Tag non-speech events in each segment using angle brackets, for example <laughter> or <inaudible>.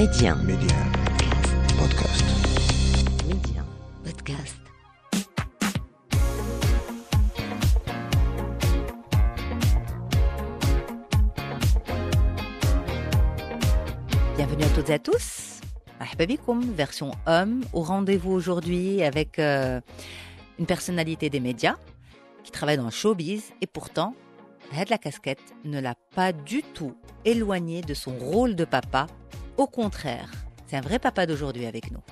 Média. Média. Podcast. Média. Podcast. Bienvenue à toutes et à tous. Ahbabikoum, version homme, au rendez-vous aujourd'hui avec euh, une personnalité des médias qui travaille dans le showbiz et pourtant Red la casquette ne l'a pas du tout éloigné de son rôle de papa Au contraire, c'est un vrai papa d'aujourd'hui avec nous.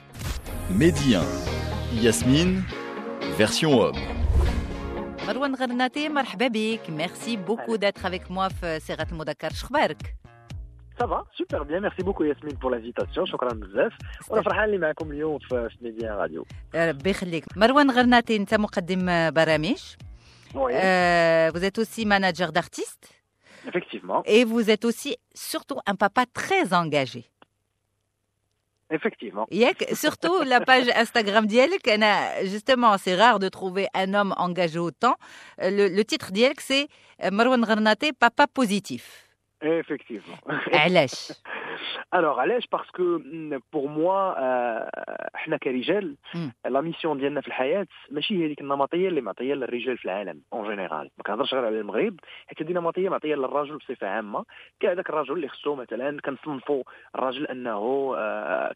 Médien. Yasmine, version homme. مروان غرناطي مرحبا بك ميرسي بوكو d'être avec moi في صيغة المذكر شخبارك Ça va, super bien. Merci beaucoup Yasmine pour l'invitation. شكرا بزاف. وانا فرحان اللي معكم اليوم في في ميديا راديو. ربي يخليك مروان غرناطي انت مقدم برامج Oui, Euh, vous êtes aussi manager d'artistes effectivement, et vous êtes aussi surtout un papa très engagé effectivement. ياك surtout la page Instagram ديالك انا justement c'est rare de trouver un homme engagé autant Euh, le, le titre ديالك c'est euh, مروان غرناطي papa positif Effectivement. علاش <laughs> Alors, علاش parce que pour moi آه، إحنا كرجال. la mission ديالنا في الحياة ماشي هذيك النمطيه اللي معطيه للرجال في العالم en général ما كنهضرش غير على المغرب حيت هذه نمطيه معطيه للرجل بصفه عامه كهذاك الرجل اللي خصو مثلا كنصنفوا الراجل انه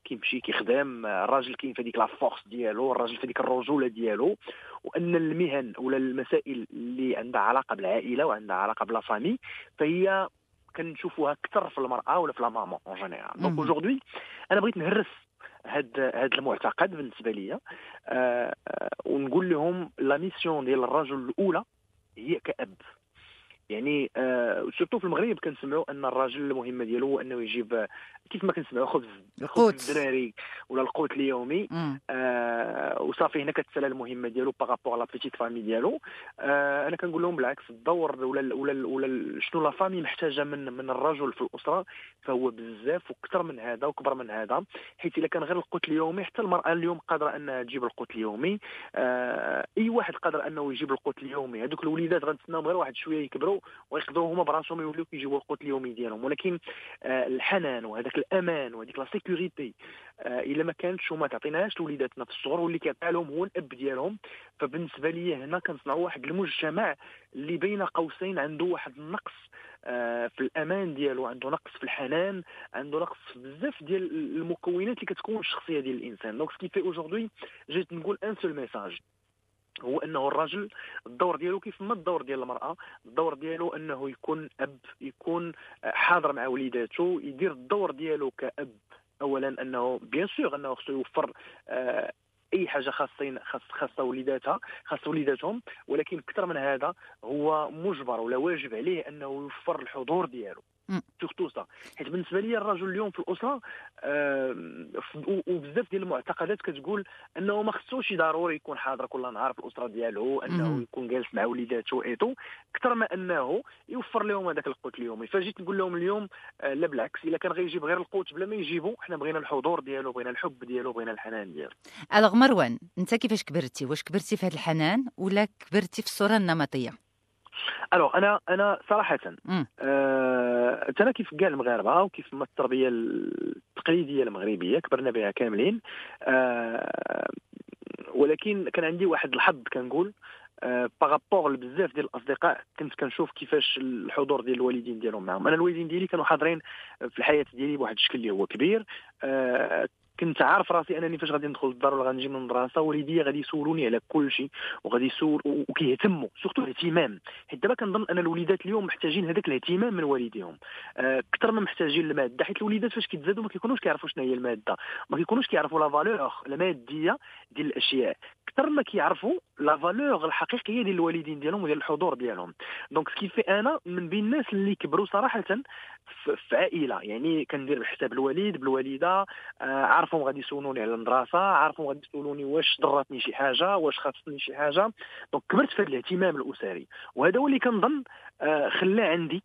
كيمشي كيخدم الراجل كاين في هذيك la force ديالو الراجل في هذيك الرجوله ديالو وان المهن ولا المسائل اللي عندها علاقه بالعائله وعندها علاقه ب la famille فهي كنشوفوها أكثر في المرأة ولا في la maman en général. Donc aujourd'hui أنا بغيت نهرس هاد هاد المعتقد بالنسبة ليا آه آه ونقول لهم la mission ديال الرجل الأولى هي كأب يعني آه surtout في المغرب كنسمعوا أن الراجل المهمه ديالو هو أنه يجيب آه، كيف ما كنسمعوا خبز القوت. الدراري ولا القوت اليومي. آه وصافي هنا كتسالى المهمة ديالو par rapport la petite famille ديالو. آه أنا كنقول لهم بالعكس الدور ولا ال- ولا ال- ولا ال- شنو la famille محتاجة من من الرجل في الأسرة فهو بزاف وكثر من هذا وكبر من هذا. حيت إلا كان غير القوت اليومي حتى المرأة اليوم قادرة انها تجيب القوت اليومي. آه أي واحد قادر أنه يجيب القوت اليومي. هذوك الوليدات غنتسناهم غير واحد شوية يكبروا ويقدروا هما براسهم يوليو كيجيبوا القوت اليومي ديالهم. ولكن آه الحنان وهذاك الأمان وهذيك لا سيكوريتي آه إلا ما كانتش وما تعطيناهاش لوليداتنا في الصغر واللي كيعطيها لهم هو الأب ديالهم. فبالنسبة لي هنا كنصنعوا واحد المجتمع اللي بين قوسين عنده واحد النقص آه، في الأمان ديالو عنده نقص في الحنان عنده نقص في بزاف ديال المكونات اللي كتكون الشخصية ديال الإنسان. Donc ce qui fait aujourd'hui جيت نقول un seul message هو أنه الرجل الدور ديالو كيف ما الدور ديال المرأة الدور ديالو أنه يكون أب يكون حاضر مع وليداته يدير الدور ديالو كأب اولا أنه bien sûr أنه خصو يوفر آه، أي حاجة خاصين خاص خاصة وليداتها خاص وليداتهم ولكن أكثر من هذا هو مجبر ولا واجب عليه أنه يوفر الحضور ديالو. Surtout ça. حيت بالنسبة لي الرجل اليوم في الأسرة و- وبزاف ديال المعتقدات كتقول إنه ما خصوش ضروري يكون حاضر كل نهار في الأسرة ديالو إنه. يكون جالس مع وليداته et tout أكثر ما إنه يوفر لهم هذاك القوت اليومي. فجيت نقول لهم اليوم آه، لا بالعكس إلا كان غيجيب غير القوت بلا ما يجيبو حنا بغينا الحضور ديالو بغينا الحب ديالو بغينا الحنان ديالو. Alors مروان أنت كيفاش كبرتي؟ واش كبرتي في هذا الحنان ولا كبرتي في الصورة النمطية؟ Alors أنا أنا صراحة. آه، أنا كيف كاع المغاربة وكيف ما التربية التقليدية المغربية كبرنا بها كاملين آه، ولكن كان عندي واحد الحظ كنقول par rapport لبزاف ديال الأصدقاء كنت كنشوف كيفاش الحضور ديال الوالدين ديالهم معهم أنا الوالدين ديالي كانوا حاضرين في الحياة ديالي بواحد الشكل اللي هو كبير آه، كنت عارف راسي أنني فاش غادي ندخل للدار ولا غنجي من المدرسة والديا غادي يسولوني على كل شيء وغادي يسول وكيهتموا surtout الاهتمام. حيت دابا كنظن أن الوليدات اليوم محتاجين هذاك الاهتمام من والديهم. آه، أكثر من محتاجين المادة. حيت الوليدات فاش كيتزادوا ما كيكونوش كيعرفوا شنو هي المادة. ما كيكونوش كيعرفوا la valeur الماديه ديال الأشياء. أكثر ما كيعرفوا la valeur الحقيقية ديال الوالدين ديالهم وديال الحضور ديالهم. Donc ce qui fait أنا من بين الناس اللي كبروا صراحة في عائلة. يعني كندير بحساب الوالد بالوالدة آه، عارفهم غادي يسولوني على المدرسة عارفهم غادي يسولوني واش ضرتني شي حاجة واش خاصني شي حاجة. Donc كبرت في هذا الاهتمام الأسري. وهذا هو اللي كنظن آه، خلى عندي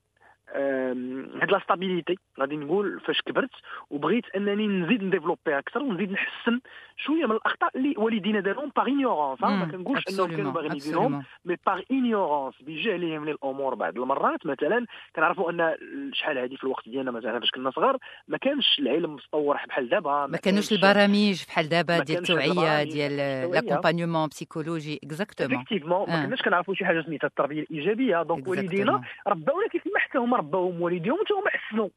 هاد la stabilité غادي نقول فاش كبرت وبغيت أنني نزيد ن développer أكثر ونزيد نحسن شوية من الأخطاء اللي والدينا دارهم par ignorance ما. كنقولش إنهم كانوا باغيين يديروهم. Mais par ignorance بجهلهم للامور بعض المرات. مثلا كنعرفوا أن شحال هذه في الوقت ديالنا مثلا فاش كنا صغار ما كانش العلم متطور بحال دابا ما كانوش البرامج بحال دابا ديال التوعية ديال. L'accompagnement psychologique exactement effectivement ما آه. كناش كنعرفوا شي حاجة سميتها التربية الإيجابية. Donc والدينا رباونا كيف ما حتى هما رباوهم والديهم حتى هما حسنوا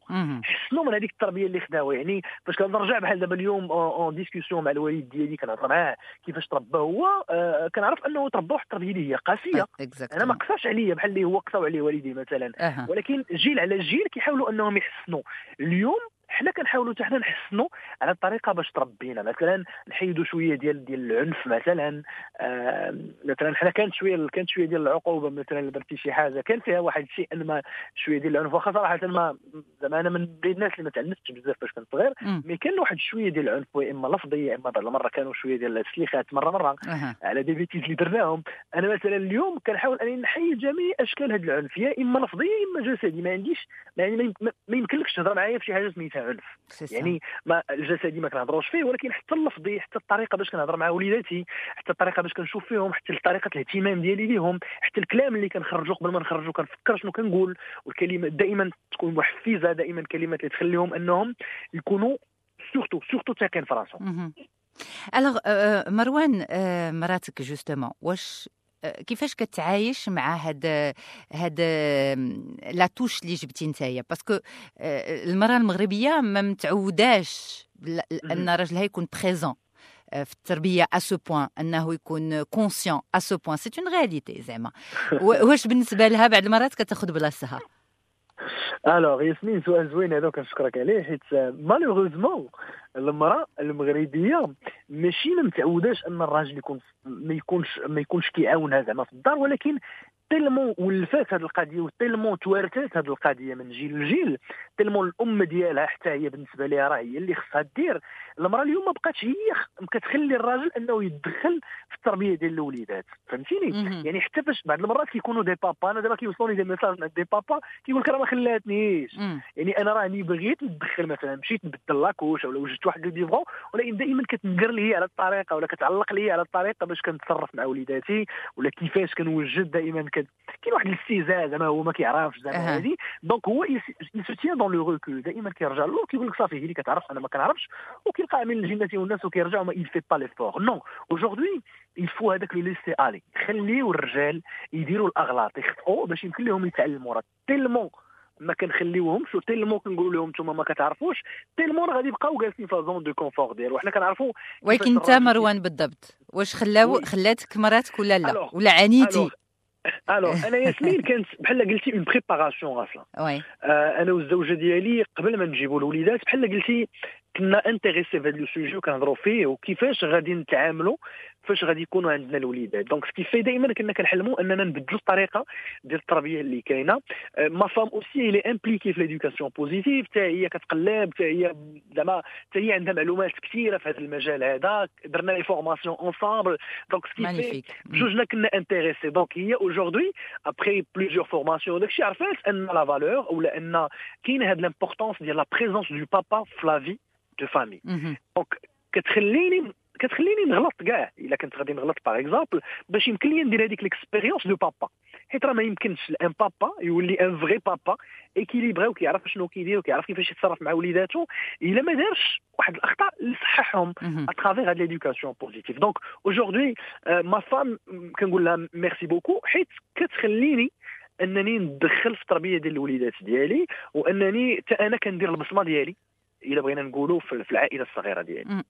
حسنوا من هذيك التربية اللي خداوها. يعني فاش كنرجع بحال دابا اليوم en discussion مع الوالد ديالي كنهضر معاه كيفاش تربى هو آه، كنعرف أنه تربى واحد التربية اللي هي قاسيه أنا ما قصاش عليا بحال اللي هو قصاو عليه والدي مثلا. ولكن جيل على جيل كيحاولوا أنهم يحسنوا. اليوم حنا كنحاولوا حتى حنا نحسنوا على الطريقة باش تربينا. مثلا نحيدوا شوية ديال ديال العنف مثلا آه مثلا حنا كانت شوية كانت شوية ديال العقوبة مثلا الا درتي شي حاجة. كان فيها واحد الشيء أن ما شوية ديال العنف. واخا صراحة ما زعما أنا من بين الناس اللي ما تعلمتش بزاف فاش كنت صغير. مي كان واحد شوية ديال العنف يا إما لفظي يا إما بعض المرة كانوا شوية ديال السليخات مرة مرة أها. على دي بيتيز اللي درناهم. أنا مثلا اليوم كنحاول انني نحيد جميع أشكال هذا العنف يا إما لفظي يا إما جسدي. ما عنديش يعني ما يمكنلكش تهضر معايا في شي حاجة سميتها. عنف. يعني ما الجسدي ما كنهضروش فيه ولكن حتى اللفظي حتى الطريقة باش كنهضر مع وليداتي حتى الطريقة باش كنشوف فيهم حتى طريقة الاهتمام ديالي ليهم حتى الكلام اللي كنخرجوا قبل ما نخرجوا كنفكر شنو كنقول والكلمة دائما تكون محفزة دائما كلمات اللي تخليهم أنهم يكونوا surtout surtout ثاقين في راسهم. Alors مروان آه، مراتك justement واش كيفاش كتعايش مع هاد هاد آه، la touche اللي جبتي نتايا؟ Parce que آه، المرأة المغربية ما متعوداش أن راجلها يكون présent في التربية à ce point أنه يكون conscient à ce point c'est une réalité زعما. <laughs> واش بالنسبة لها بعض المرات كتاخذ بلاصتها؟ Alors ياسمين سؤال زوين هذا كنشكرك عليه حيت Malheureusement المراه المغربيه ماشي ما متعوداش ان الراجل يكون ما يكونش ما يكونش كيعاونها زعما في الدار ولكن tellement ولفات هذه القضية و tellement توارثات هذه القضية من جيل لجيل tellement الام ديالها حتى هي بالنسبة لها راه هي اللي خصها دير المرأة اليوم ما بقاتش هي كتخلي الراجل أنه يتدخل في التربية ديال الوليدات فهمتيني. يعني حتى فاش بعض المرات كيكونوا des papas أنا دابا كيوصلوني des messages من des papas كيقول لك راه ما خلاتنيش. يعني أنا راني بغيت نتدخل مثلا مشيت نبدل la couche ولا وجدت واحد le biberon ولكن دائما كتنقر لي على الطريقة ولا كتعلق لي على الطريقة باش كنتصرف مع وليداتي ولا كيفاش كنوجد دائما. كاين واحد الاستهزاء زعما هو ما كيعرفش زعما. هذه donc il se tient dans le recul دائما كيرجع له كيقول لك صافي هي اللي كتعرف أنا ما كنعرفش وكيلقى il fait pas l'effort. non aujourd'hui il faut هذاك le laisser الي خليو الرجال يديروا الاغلاط يخطئوا باش يمكن لهم يتعلموا راه tellement ما كنخليوهمش و tellement كنقولوا لهم نتوما ما كتعرفوش tellement غادي يبقاو جالسين في zone de confort ديالو وحنا كنعرفوا ولكن انت مروان بالضبط واش خلاو. خلاتك مراتك ولا لا. ولا عانيتي alors أنا ياسمين كانت بحال قلتي une préparation أصلا oui أنا والزوجه ديالي قبل ما نجيبوا الوليدات بحال قلتي كنا intéressés في هذا le sujet وكنهضروا فيه وكيفاش غادي نتعاملوا فاش غادي يكونوا عندنا الوليدات donc ce qui fait دائما كنا كنحلموا اننا نبدلوا الطريقة ديال التربيه اللي كاينة آه، ma femme aussi اللي impliquée في l'éducation positive حتى هي كتقلب حتى هي زعما حتى هي عندها معلومات كثيره في هذا المجال هذا درنا les formations ensemble donc ce qui fait magnifique بجوجنا كنا intéressés donc هي aujourd'hui après plusieurs formations وداكشي عرفات ان la valeur ولا ان كاين هاد l'importance ديال la présence de papa في la vie de famille. donc كتخليني كتخليني نغلط كاع الا كنت غادي نغلط par exemple باش يمكن لي ندير هذيك l'expérience de papa حيت راه ما يمكنش ان بابا يولي un vrai papa équilibré وكيعرف شنو كيدير وكيعرف كيفاش يتصرف مع وليداتو الا ما دارش واحد الأخطاء اللي صححهم de l'éducation positive. Donc aujourd'hui, euh, ma femme كنقول لها merci beaucoup حيت كتخليني أنني ندخل في التربية ديال الوليدات ديالي وأنني حتى أنا كندير البصمة ديالي. إلا بغينا نقولوا في العائلة الصغيرة ديالي.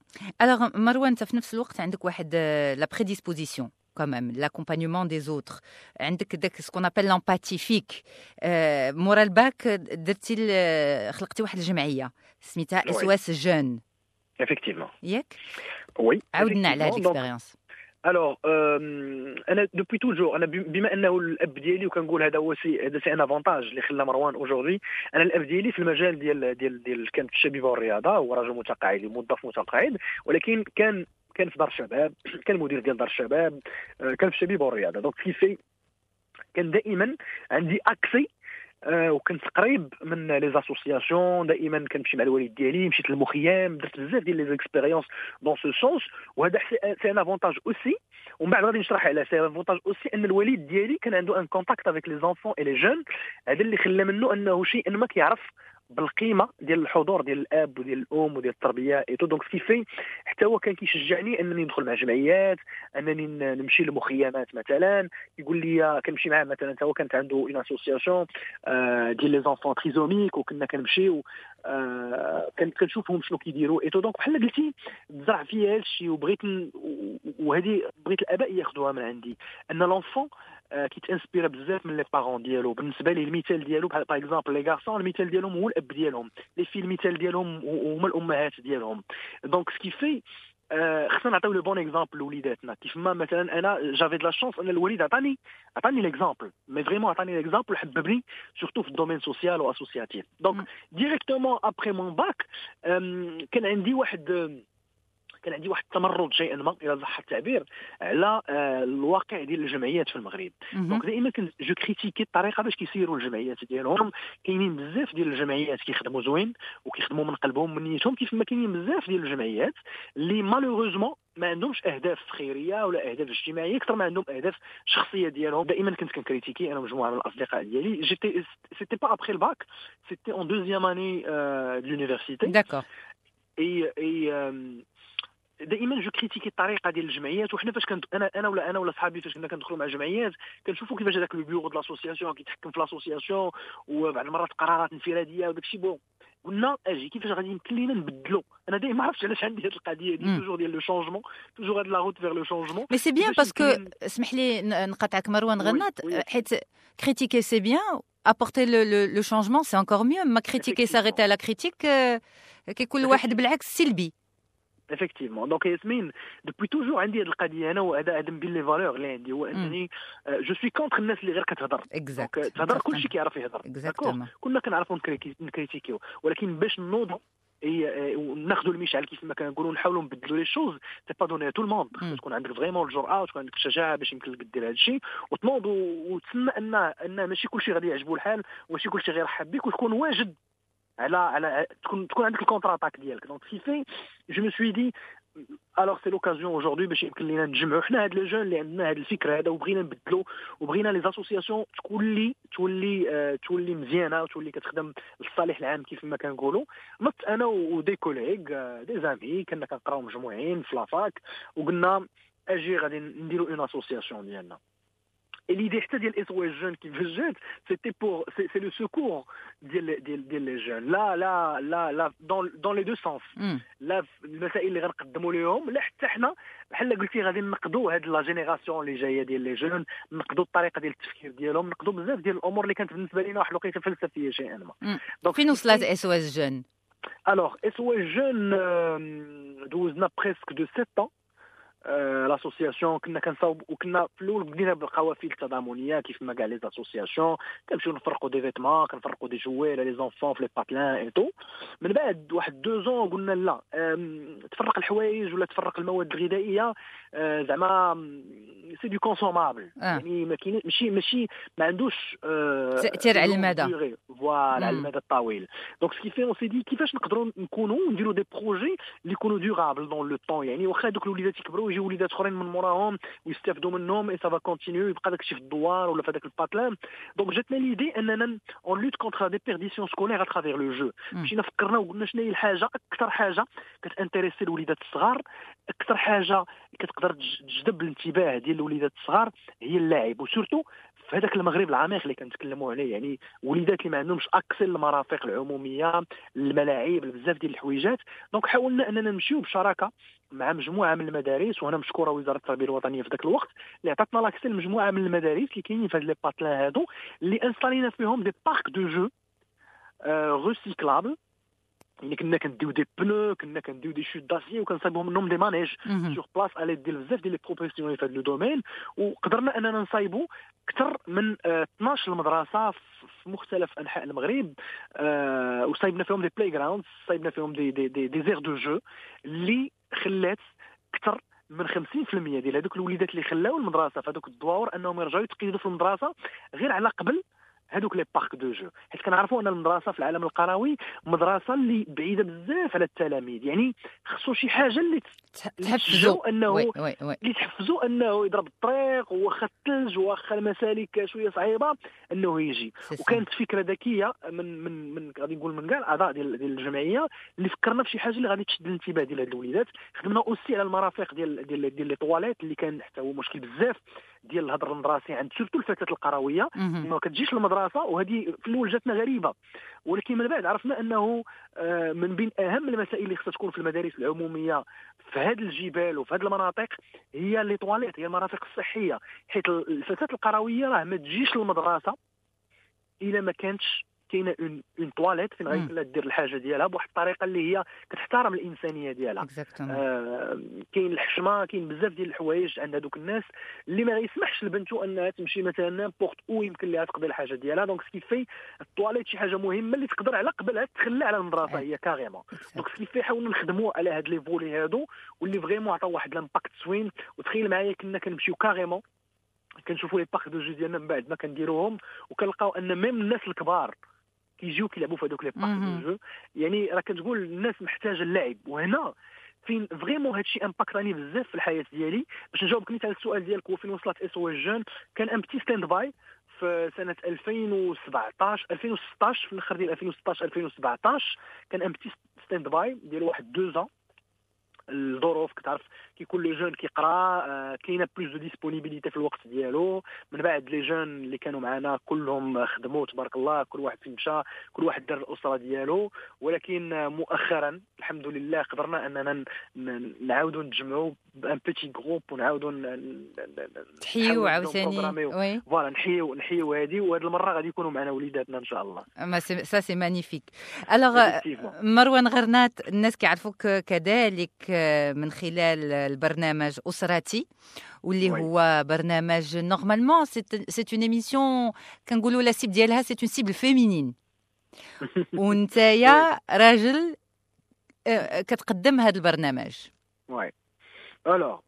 alors مروان انت في نفس الوقت عندك واحد la prédisposition même l'accompagnement des autres. عندك داك ce qu'on appelle l'empathie فيك آه، مورا الباك درتي ال- خلقتي واحد الجمعية. سميتها. SOS Jeunes effectivement. ياك؟ oui عاودنا على هذه الاكسبيريونس الوغ أنا depuis toujours أنا بم- بما أنه الأب ديالي وكنقول هذا هو c'est هذا c'est un avantage اللي خلى مروان aujourd'hui أنا الأب ديالي في المجال ديال ديال ديال كان في الشبيبة والرياضة هو راجل متقاعد موظف متقاعد ولكن كان كان في دار الشباب <clears throat> كان مدير ديال دار الشباب آه، كان في الشبيبة والرياضة. donc ce qui fait كان دائما عندي accès وكنت قريب من les associations دائما كنمشي مع الوالد ديالي مشيت للمخيم درت بزاف ديال les expériences dans ce sens وهذا c'est un avantage aussi ومن بعد غادي نشرح على cet avantage aussi أن الوالد ديالي كان عنده un contact avec les enfants et les jeunes هذا اللي خلى منه أنه شيء ما كيعرف بالقيمة ديال الحضور ديال الأب وديال الأم وديال التربية et tout donc ce qui fait حتى هو كان كيشجعني أنني ندخل مع جمعيات أنني نمشي لمخيمات مثلا. يقول لي كنمشي معاه مثلا هو كانت عنده une association آه، ديال les enfants trisomiques وكنا كنمشيو آه، كنت كنشوفهم شنو كيديروا et tout donc بحال قلتي تزرع فيا هذا الشيء وبغيت وهذه بغيت الأباء ياخذوها من عندي. أن l'enfant كيتانسبيرا بزاف من les parents ديالو بالنسبة ليه المثال ديالو بحال par exemple les garçons المثال ديالهم هو الاب ديالهم les filles المثال ديالهم هما الامهات ديالهم donc ce qui fait آه، خصنا نعطيو le bon exemple لوليداتنا كيف ما مثلا أنا j'avais de la chance ان الوالد عطاني عطاني l'exemple mais vraiment عطاني l'exemple حببني surtout في ال domaine social و associatif donc directement après mon bac كان عندي واحد كان عندي واحد التمرد شيئا ما إلى صح التعبير على آه، الواقع ديال الجمعيات في المغرب. donc دائما كنت je critiquais الطريقة باش كيسيروا الجمعيات ديالهم. كاينين بزاف ديال الجمعيات كيخدموا زوين وكيخدموا من قلبهم من نيتهم كيف ما كاينين بزاف ديال الجمعيات اللي malheureusement ما عندهمش أهداف خيرية ولا أهداف اجتماعية أكثر ما عندهم أهداف شخصية ديالهم. دائما كنت كن critiquer أنا ومجموعة من الأصدقاء ديالي. j'étais c'était pas après ال bac c'était en deuxième année de l'université d'accord et et دائما je critiquais الطريقة ديال الجمعيات وحنا فاش كنت أنا أنا ولا أنا ولا صحابي فاش كنا كندخلوا مع جمعيات كنشوفوا كيفاش هذاك ال bureau de l'association كيتحكم في l'association وبعض المرات قرارات انفرادية وداك الشيء bon قلنا أجي كيفاش غادي يمكن لينا نبدلوا أنا دائما ما عرفتش علاش عندي هذه القضية de. toujours ديال le changement toujours هاد la route vers le changement mais c'est bien parce que اسمح لي نقاطعك مروان غنات. حيت critiquer c'est bien apporter le, le, le changement, c'est encore mieux. Mais critiquer, s'arrêter à la critique, كيكون واحد بالعكس سلبي. effectivement donc ياسمين depuis toujours عندي هذه القضية أنا وهذا هذا من بين les valeurs اللي عندي. هو أنني je suis contre الناس اللي غير كتهضر. exact تهضر كلشي كيعرف يهضر. كنا كنعرفوا نكريتيكيو. ولكن باش نوضوا وناخذوا المشعل كيف ما كنقولوا نحاولوا نبدلوا les choses c'est pas donné à tout le monde تكون عندك vraiment الجرأه وتكون عندك الشجاعة باش يمكن لك دير هذا الشيء. وتنوض وتسمى أن أن ماشي كلشي غادي يعجبو الحال وماشي كلشي غيرحب بك وتكون واجد على على تكون تكون عندك ال contre-attaque ديالك donc fait je me suis dit alors c'est l'occasion aujourd'hui باش يمكن لينا نجمعوا حنا هاد les jeunes اللي عندنا هاد الفكرة هذا وبغينا نبدلوا وبغينا les associations تولي تولي آه تولي مزيانه وتولي كتخدم للصالح العام كيف ما كنقولوا نط أنا و des collègues des amis كنا كنقراو مجموعين في la fac وقلنا أجي غادي نديروا une association ديالنا Et l'idée des SOS jeunes qui veulent c'était pour, c'est le secours des, des, des jeunes. Là, là, là, là, dans, dans les deux sens. Là, المسائل اللي غنقدموا لهم لا حتى حنا بحال قلتي غادي نقدوا هاد la génération اللي جاية ديال les jeunes نقدوا الطريقة ديال التفكير ديالهم نقدوا بزاف ديال الأمور اللي كانت بالنسبة لنا واحد الوقيته فلسفيه شيئا ما donc فين وصلت اس أو اس Jeunes الوغ اس أو اس جون دوزنا presque de 7 ans. l'association كنا كنصاوب وكنا في الأول بدينا بالقوافل التضامنية كيف ما كاع les associations كنمشيو نفرقوا des vêtements كنفرقوا des jouets ل les enfants في les patelins et tout من بعد واحد deux ans قلنا لا تفرق الحوايج ولا تفرق المواد الغذائية؟ زعما c'est du consommable يعني ما كاين ماشي ماشي ما عندوش تأثير على المدى. voilà على المدى الطويل. donc ce qui fait on s'est dit كيفاش نقدروا نكونوا نديروا des projets اللي يكونوا durables dans le temps يعني واخا دوك الوليدات يكبروا ويجيو وليدات آخرين من موراهم ويستافدوا منهم et ça va continuer يبقى داكشي في الدوار ولا في هذاك ال patelin. donc جاتنا l'idée أننا on lutte contre déperdition scolaire à travers le jeu مشينا فكرنا وقلنا شنو هي الحاجة؟ أكثر حاجة كت intéresser الوليدات الصغار أكثر حاجة كتقدر تجذب الانتباه ديال الوليدات الصغار هي اللعب و surtout في هذاك المغرب العميق اللي كنتكلموا عليه يعني وليدات اللي ما عندهمش accès للمرافق العمومية الملاعب بزاف ديال الحويجات. donc حاولنا أننا نمشيو بشراكة مع مجموعة من المدارس وأنا مشكورة وزارة التربية الوطنية في ذاك الوقت اللي عطاتنا l'accès لمجموعه من المدارس اللي كاينين في هاد les patelins هادو اللي install ينا فيهم des parcs de jeux recyclables يعني كنا كنديو des pneus كنا كنديو des chutes d'acier وكنصايبهم منهم des manèges sur place على يد بزاف ديال les professionnels في هذا le domaine وقدرنا اننا نصايبوا أكثر من 12 مدرسه في مختلف انحاء المغرب وصايبنا فيهم des playgrounds صايبنا فيهم des des des, des aires de jeux اللي خلات أكثر من 50% ديال هذوك الوليدات اللي خلاو المدرسة في هذوك الدواور انهم يرجعوا يتقيدوا في المدرسة غير على قبل هذوك les parcs de jeux. حيت كنعرفوا أن المدرسة في العالم القروي مدرسة اللي بعيدة بزاف على التلاميذ. يعني خصو شي حاجة اللي تحفزوا انه oui oui oui. اللي تحفزوا أنه يضرب الطريق واخا الثلج واخا المسالك شوية صعيبة أنه يجي. وكانت فكرة ذكية من من من غادي نقول من كاع الاعضاء ديال ديال الجمعية اللي فكرنا في شي حاجة اللي غادي تشد الانتباه ديال هاد الوليدات. خدمنا aussi على المرافق ديال ديال ديال les toilettes اللي كان حتى هو مشكل بزاف. ديال الهدر المدرسي عند surtout الفتاة القروية. ما كتجيش للمدرسه وهذه في الأول جاتنا غريبة. ولكن من بعد عرفنا أنه آه، من بين أهم المسائل اللي خصها تكون في المدارس العمومية في هذه الجبال وفي هذه المناطق هي les toilettes هي المرافق الصحية. حيت الفتاة القروية راه ما تجيش للمدرسة إلا ما كانتش كاينة une une toilette فين لها دير الحاجة ديالها بواحد الطريقة اللي هي كتحترم الإنسانية ديالها. آه، كاين الحشمة كاين بزاف ديال الحوايج عند هذوك الناس اللي ما غيسمحش لبنته أنها تمشي مثلا n'importe où يمكن لها تقضي الحاجة ديالها. donc ce qui fait ال toilette شي حاجة مهمة اللي تقدر على قبلها تخلى على المدرسة هي carrément donc ce qui fait حاولنا نخدموا على هاد les volets هادو واللي vraiment عطاو واحد l'impact زوين. وتخيل معايا كنا كنمشيو carrément كنشوفوا les parcs de jeux ديالنا من بعد ما كنديروهم وكنلقاو أن même الناس الكبار كيجيو كيلعبوا في هذوك les مهم. de jeux. يعني راه كتقول الناس محتاجة اللعب وهنا فين vraiment هادشي impact اني بزاف في الحياة ديالي. باش نجاوبك على السؤال ديالك هو فين وصلت SOS Jeunes كان un petit stand-by في سنة 2017 2016 في الأخر ديال 2016 2017 كان un petit stand-by ديال واحد deux ans الظروف كتعرف كيكون le jeune كيقرا آه، كاينة plus de disponibilité في الوقت ديالو. من بعد les jeunes اللي كانوا معنا كلهم خدموا تبارك الله كل واحد فين مشى كل واحد دار الأسرة ديالو. ولكن آه، مؤخرا الحمد لله قدرنا أننا نعاودوا نتجمعوا ب un petit groupe ونعاودوا ن- ن- ن- نحيوا نحاولوا عاوتاني. voilà نحيو نحيو هذه وهذه المرة غادي يكونوا معنا وليداتنا إن شاء الله. ça c'est magnifique. alors. مروان غرناط الناس كيعرفوك كذلك من خلال البرنامج أسرتي واللي oui. هو برنامج normalement c'est une émission كنقولوا la cible ديالها c'est une cible féminine وانتيا راجل آه، كتقدم هذا البرنامج. واي الوغ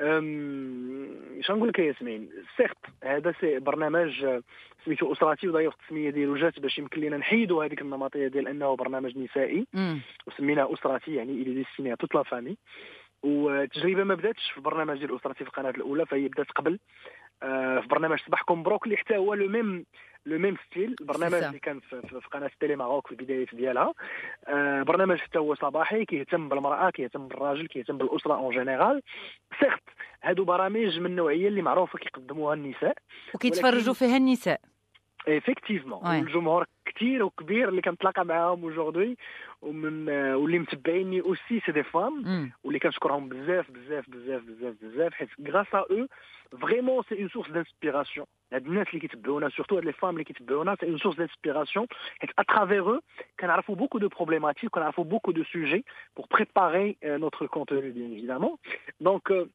اش نقول لك يا ياسمين؟ certes هذا c'est برنامج آه، سميتو أسرتي وداير التسمية ديالو جات باش يمكن لنا نحيدوا هذيك النمطية ديال أنه برنامج نسائي. وسميناه أسرتي يعني il est destiné toute la famille والتجربه ما بداتش في البرنامج ديال اسرتي في القناة الأولى فهي بدات قبل. آه، في برنامج صباحكم مبروك اللي حتى هو le même le même style البرنامج. اللي كان في, قناة تيلي ماروك في البدايات ديالها. آه، برنامج حتى هو صباحي كيهتم بالمرأة كيهتم بالراجل كيهتم بالأسرة en général certes هادو برامج من النوعية اللي معروفة كيقدموها النساء وكيتفرجوا فيها النساء. effectivement Ouais. والجمهور كثير وكبير اللي كنتلاقى معاهم aujourd'hui ومن آه، واللي متبعيني aussi c'est des femmes مم. واللي كنشكرهم بزاف بزاف بزاف بزاف بزاف حيت grâce à eux vraiment c'est une source d'inspiration هاد الناس اللي كيتبعونا surtout هاد les femmes اللي كيتبعونا c'est une source d'inspiration حيت à travers eux كنعرفوا beaucoup de problématiques كنعرفوا beaucoup de sujets pour préparer notre contenu bien évidemment donc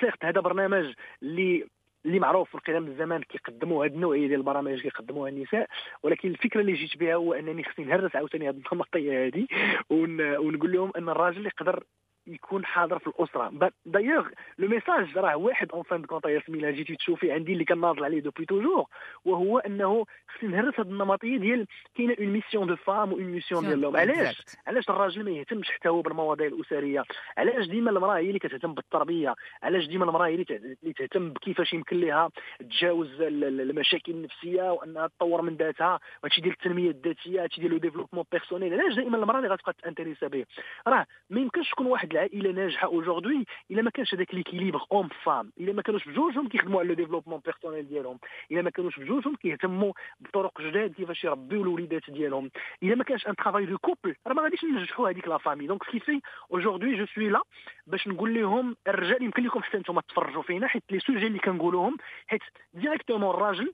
سيرت هذا برنامج اللي اللي معروف في القدم الزمان كيقدموا هذه النوعية ديال البرامج كيقدموها النساء. ولكن الفكرة اللي جيت بها هو أنني خصني نهرس عاوتاني هذه النمطية هذه ون... ونقول لهم أن الراجل يقدر يكون حاضر في الأسرة. d'ailleurs le message راه واحد en fin de compte ياسمين جيتي تشوفي عندي اللي كناضل عليه depuis toujours وهو إنه خصني نهرس هذه النمطية ديال كاينة une mission de femme و une mission ديال l'homme علاش. علاش الراجل ما يهتمش حتى هو بالمواضيع الأسرية؟ علاش ديما المرأة هي اللي كتهتم بالتربية؟ علاش ديما المرأة هي اللي تهتم بكيفاش يمكن لها تجاوز ال- ال- المشاكل النفسية وأنها تطور من ذاتها؟ وهادشي ديال التنمية الذاتية هادشي ديال le développement personnel علاش دائما المرأة اللي غتبقى t'intéressa به؟ راه ما يمكنش تكون واحد العائلة ناجحة aujourd'hui إلا ما كانش هذاك l'équilibre homme femme إلا ما كانوش بجوجهم كيخدموا على le développement personnel ديالهم. إلا ما كانوش بجوجهم كيهتموا بطرق جداد كيفاش يربيو الوليدات ديالهم. إلا ما كانش un travail de couple راه ما غاديش ننجحوا هذيك la famille donc ce qui fait aujourd'hui je suis là باش نقول لهم الرجال يمكن لكم حتى نتوما تفرجوا فينا حيت les sujets اللي كنقولوهم حيت directement الراجل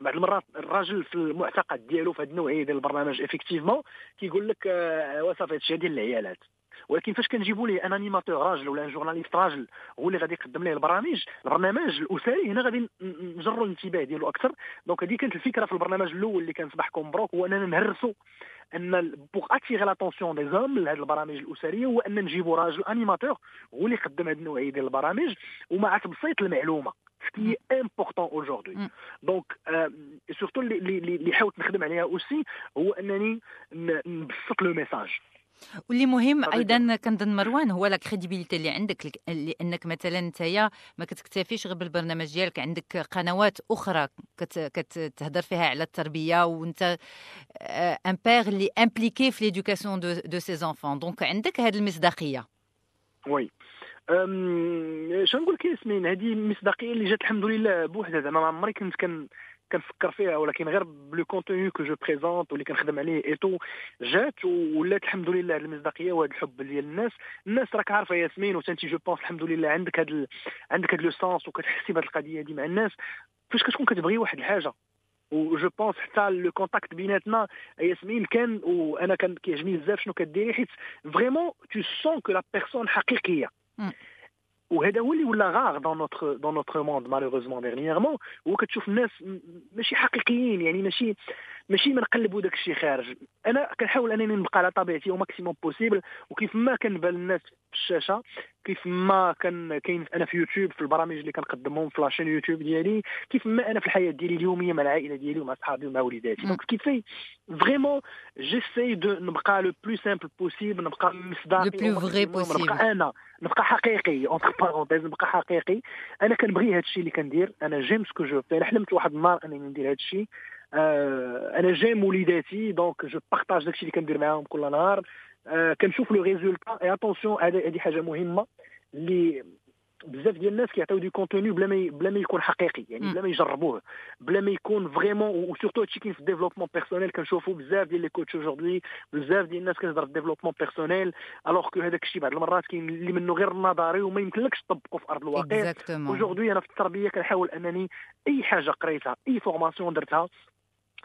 بعض المرات الراجل في المعتقد ديالو في هذه النوعيه ديال البرنامج effectivement كيقول لك آه، وصافي هادشي ديال العيالات. ولكن فاش كنجيبوا ليه un animateur راجل ولا un journaliste راجل هو اللي غادي يقدم ليه البرامج البرنامج الأسري هنا غادي نجروا الانتباه ديالو أكثر. donc هذه كانت الفكرة في البرنامج الأول اللي كان صباحكم مبروك هو أننا نهرسوا أن pour attirer l'attention des hommes لهذه البرامج الاسريه هو أن نجيبوا راجل animateur هو اللي يقدم هذه النوعية ديال البرامج ومع تبسيط المعلومة ce qui est important aujourd'hui. Mm. donc surtout اللي اللي اللي حاولت نخدم عليها aussi هو أنني نبسط le message واللي مهم. أيضا كنظن مروان هو la crédibilité اللي عندك لانك مثلا نتايا ما كتكتفيش غير بالبرنامج ديالك عندك قنوات أخرى كت- كتهضر فيها على التربية وأنت un père اللي impliqué في l'éducation de de ses enfants donc عندك هذه المصداقية. oui. شنو نقول لك ياسمين هذه المصداقيه اللي جات الحمد لله بوحدها. زعما ما عمري كنت كن كنفكر فيها ولكن غير ب le contenu que je présente واللي كنخدم عليه et tout جات ولات الحمد لله هذه المصداقية وهذا الحب ديال الناس. الناس راك عارفة ياسمين وانت je pense الحمد لله عندك هذا ال... عندك هذا le sens وكتحسي بهذه القضية هذه مع الناس. فاش كتكون كتبغي واحد الحاجة؟ و je pense حتى le contact بيناتنا ياسمين كان وأنا كان كيعجبني بزاف شنو كديري حيت vraiment tu sens que la personne حقيقية. وهذا هو اللي ولا rare dans notre dans notre monde malheureusement dernièrement هو كتشوف الناس ماشي حقيقيين يعني ماشي ماشي ما نقلبوا داك الشيء خارج أنا كنحاول انني نبقى على طبيعتي au maximum possible وكيف ما كنبان الناس في الشاشه كيف ما كان كاين أنا في يوتيوب في البرامج اللي كنقدمهم في la chaîne يوتيوب ديالي كيف ما أنا في الحياة ديالي اليومية مع العائلة ديالي ومع صحابي ومع وليداتي. donc كيفي vraiment j'essaie de نبقى le plus simple possible نبقى مصداقي plus vrai و maximum، possible. نبقى أنا نبقى حقيقي entre parenthèses نبقى حقيقي أنا كنبغي هذا الشيء اللي كندير أنا j'aime ce que je أنا حلمت واحد النهار أنني ندير هذا الشيء آه أنا j'aime وليداتي donc je partage داك الشيء اللي كندير معاهم كل نهار كنشوف le résultat. et attention هذه حاجة مهمة اللي بزاف ديال الناس كيعطيو des contenus بلا ما بلا ما يكون حقيقي. يعني. بلا ما يجربوه. بلا ما يكون vraiment و surtout هادشي كاين في ال développement personnel كنشوفوا بزاف ديال les coachs aujourd'hui بزاف ديال الناس كتهضر في ال développement personnel alors que هذاك الشيء بعض المرات كاين اللي منه غير نظري وما يمكنلكش تطبقه في أرض الواقع. aujourd'hui أنا في التربية كنحاول أنني أي حاجة قريتها أي formation درتها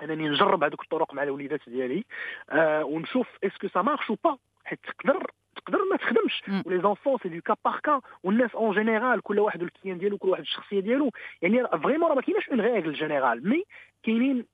أنني نجرب هذوك الطرق مع الوليدات ديالي. آه ونشوف est-ce que ça marche ou pas حيت تقدر تقدر ما تخدمش. و les enfants c'est du cas par cas والناس en général كل واحد والكيان ديالو كل واحد الشخصية ديالو. يعني vraiment راه ما كايناش une règle générale mais كاينين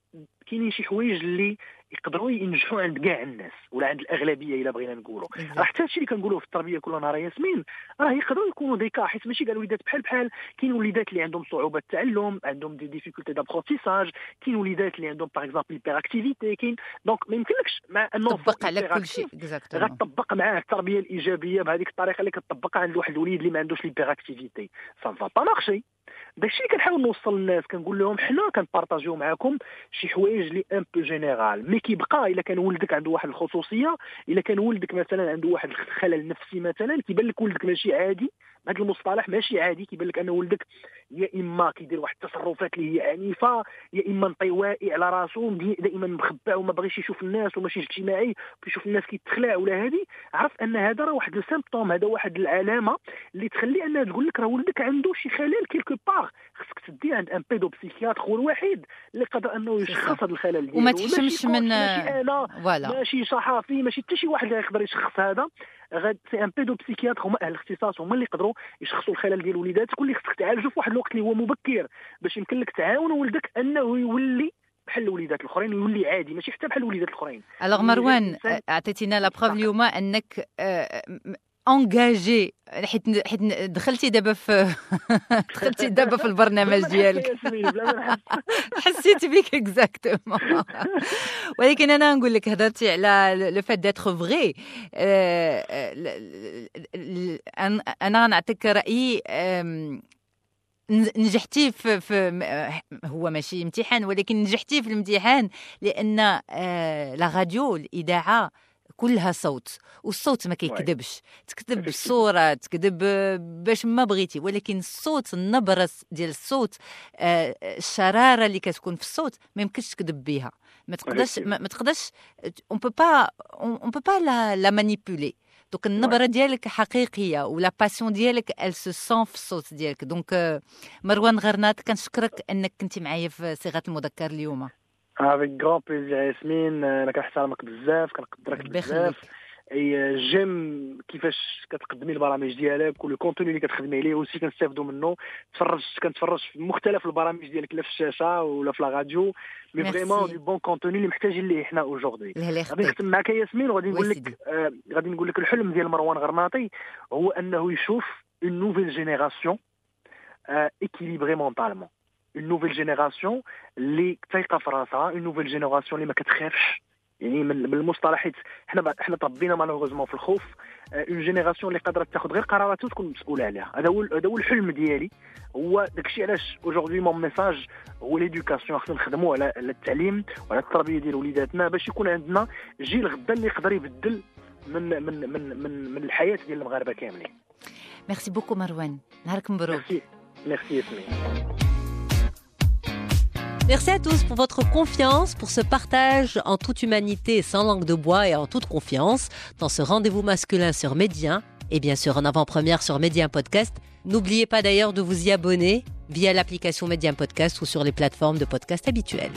كاينين شي حوايج اللي يقدروا ينجحوا عند كاع الناس ولا عند الأغلبية إلا بغينا نقولوا. راه حتى هادشي اللي كنقولوه في التربية كل نهار ياسمين راه يقدروا يكونوا des cas حيت ماشي كاع الوليدات بحال بحال كاين وليدات اللي عندهم صعوبة التعلم عندهم des difficultés d'apprentissage كاين وليدات اللي عندهم par exemple hyperactivité كاين donc ما يمكنلكش مع انه طبق على كل شيء غتطبق معاه التربية الإيجابية بهذيك الطريقة اللي كتطبقها عند واحد الوليد اللي ما عندوش l'hyperactivité ça va pas marcher داكشي اللي كنحاول نوصل للناس كنقول لهم حنا كن partager يو معاكم شي حوايج اللي un peu général mais كيبقى إلا كان ولدك عنده واحد الخصوصية إلا كان ولدك مثلا عنده واحد الخلل نفسي مثلا كيبان لك ولدك ماشي عادي. بهذا المصطلح ماشي عادي كيبان لك أن ولدك يا إما كيدير واحد التصرفات اللي هي عنيفه يا إما انطوائي على راسو دائما مخبع وما بغيش يشوف الناس وماشي اجتماعي كيشوف الناس كيتخلع ولا هذه عرف أن هذا راه واحد ال symptôme هذا واحد العلامة اللي تخلي انها تقول لك راه ولدك عنده شي خلل quelque part خصك تديه عند un pédopsychiatre هو الوحيد اللي قادر أنه يشخص هذا الخلل ديالو. وما تحشمش من ماشي أنا voilà. ماشي صحافي ماشي حتى شي واحد اللي يقدر يشخص هذا. غاد c'est un pédopsychiatre هما أهل الاختصاص هما اللي يقدروا يشخصوا الخلل ديال وليداتك واللي خصك تعالجو في واحد الوقت اللي هو مبكر باش يمكن لك تعاون ولدك أنه يولي بحال الوليدات الأخرين يولي عادي ماشي حتى بحال الوليدات الأخرين alors مروان أعطيتينا la preuve صح. اليوم أنك engagé. حيت حيت دخلتي دابا في <laughs> دخلتي دابا في البرنامج <laughs> ديالك. <laughs> حسيت بك exactement ولكن أنا نقول لك هضرتي على le fait d'être vrai أنا نعطيك رأيي نجحتي في, في هو ماشي امتحان ولكن نجحتي في الامتحان لأن آه، la radio الإذاعة كلها صوت والصوت ما كيكذبش. تكذب. <laughs> بالصورة تكذب باش ما بغيتي ولكن الصوت النبره ديال الصوت آه، الشرارة اللي كتكون في الصوت ما يمكنش تكذب بها ما تقدرش ما تقدرش on peut pas on peut pas la la manipuler donc النبره ديالك حقيقية و la passion ديالك elle se sent في الصوت ديالك. donc آه، مروان غرناط كنشكرك أنك كنتي معايا في صيغة المذكر اليوم. avec grand plaisir ياسمين أنا كنحترمك بزاف كنقدرك بزاف. et j'aime كيفاش كتقدمي البرامج ديالك وكل contenu اللي كتخدمي عليه aussi كنستافدوا منه. تفرج كنتفرج في مختلف البرامج ديالك لا في الشاشة ولا في la radio mais. vraiment des bons contenus اللي محتاجين ليه حنا aujourd'hui غادي نختم معك ياسمين وغادي نقول. لك آه غادي نقول لك الحلم ديال مروان غرناطي. هو أنه يشوف une nouvelle génération équilibrée mentalement. Une nouvelle génération اللي تايقه في راسها une nouvelle génération اللي ما كتخافش يعني من المصطلح حنا حنا تربينا malheureusement في الخوف. une génération اللي قادره تاخذ غير قرارات وتكون مسؤولة عليها. هذا هو هذا هو الحلم ديالي. هو داكشي علاش aujourd'hui mon message هو l'éducation خصنا نخدموا على التعليم وعلى التربية ديال وليداتنا باش يكون عندنا جيل غدا اللي يقدر يبدل من من من من, من الحياة ديال المغاربة كاملين. ميرسي بوكو مروان نهارك مبروك. ميرسي ميرسي Merci à tous pour votre confiance, pour ce partage en toute humanité, sans langue de bois et en toute confiance dans ce rendez-vous masculin sur Médien et bien sûr en avant-première sur Médien Podcast. N'oubliez pas d'ailleurs de vous y abonner via l'application Médien Podcast ou sur les plateformes de podcast habituelles.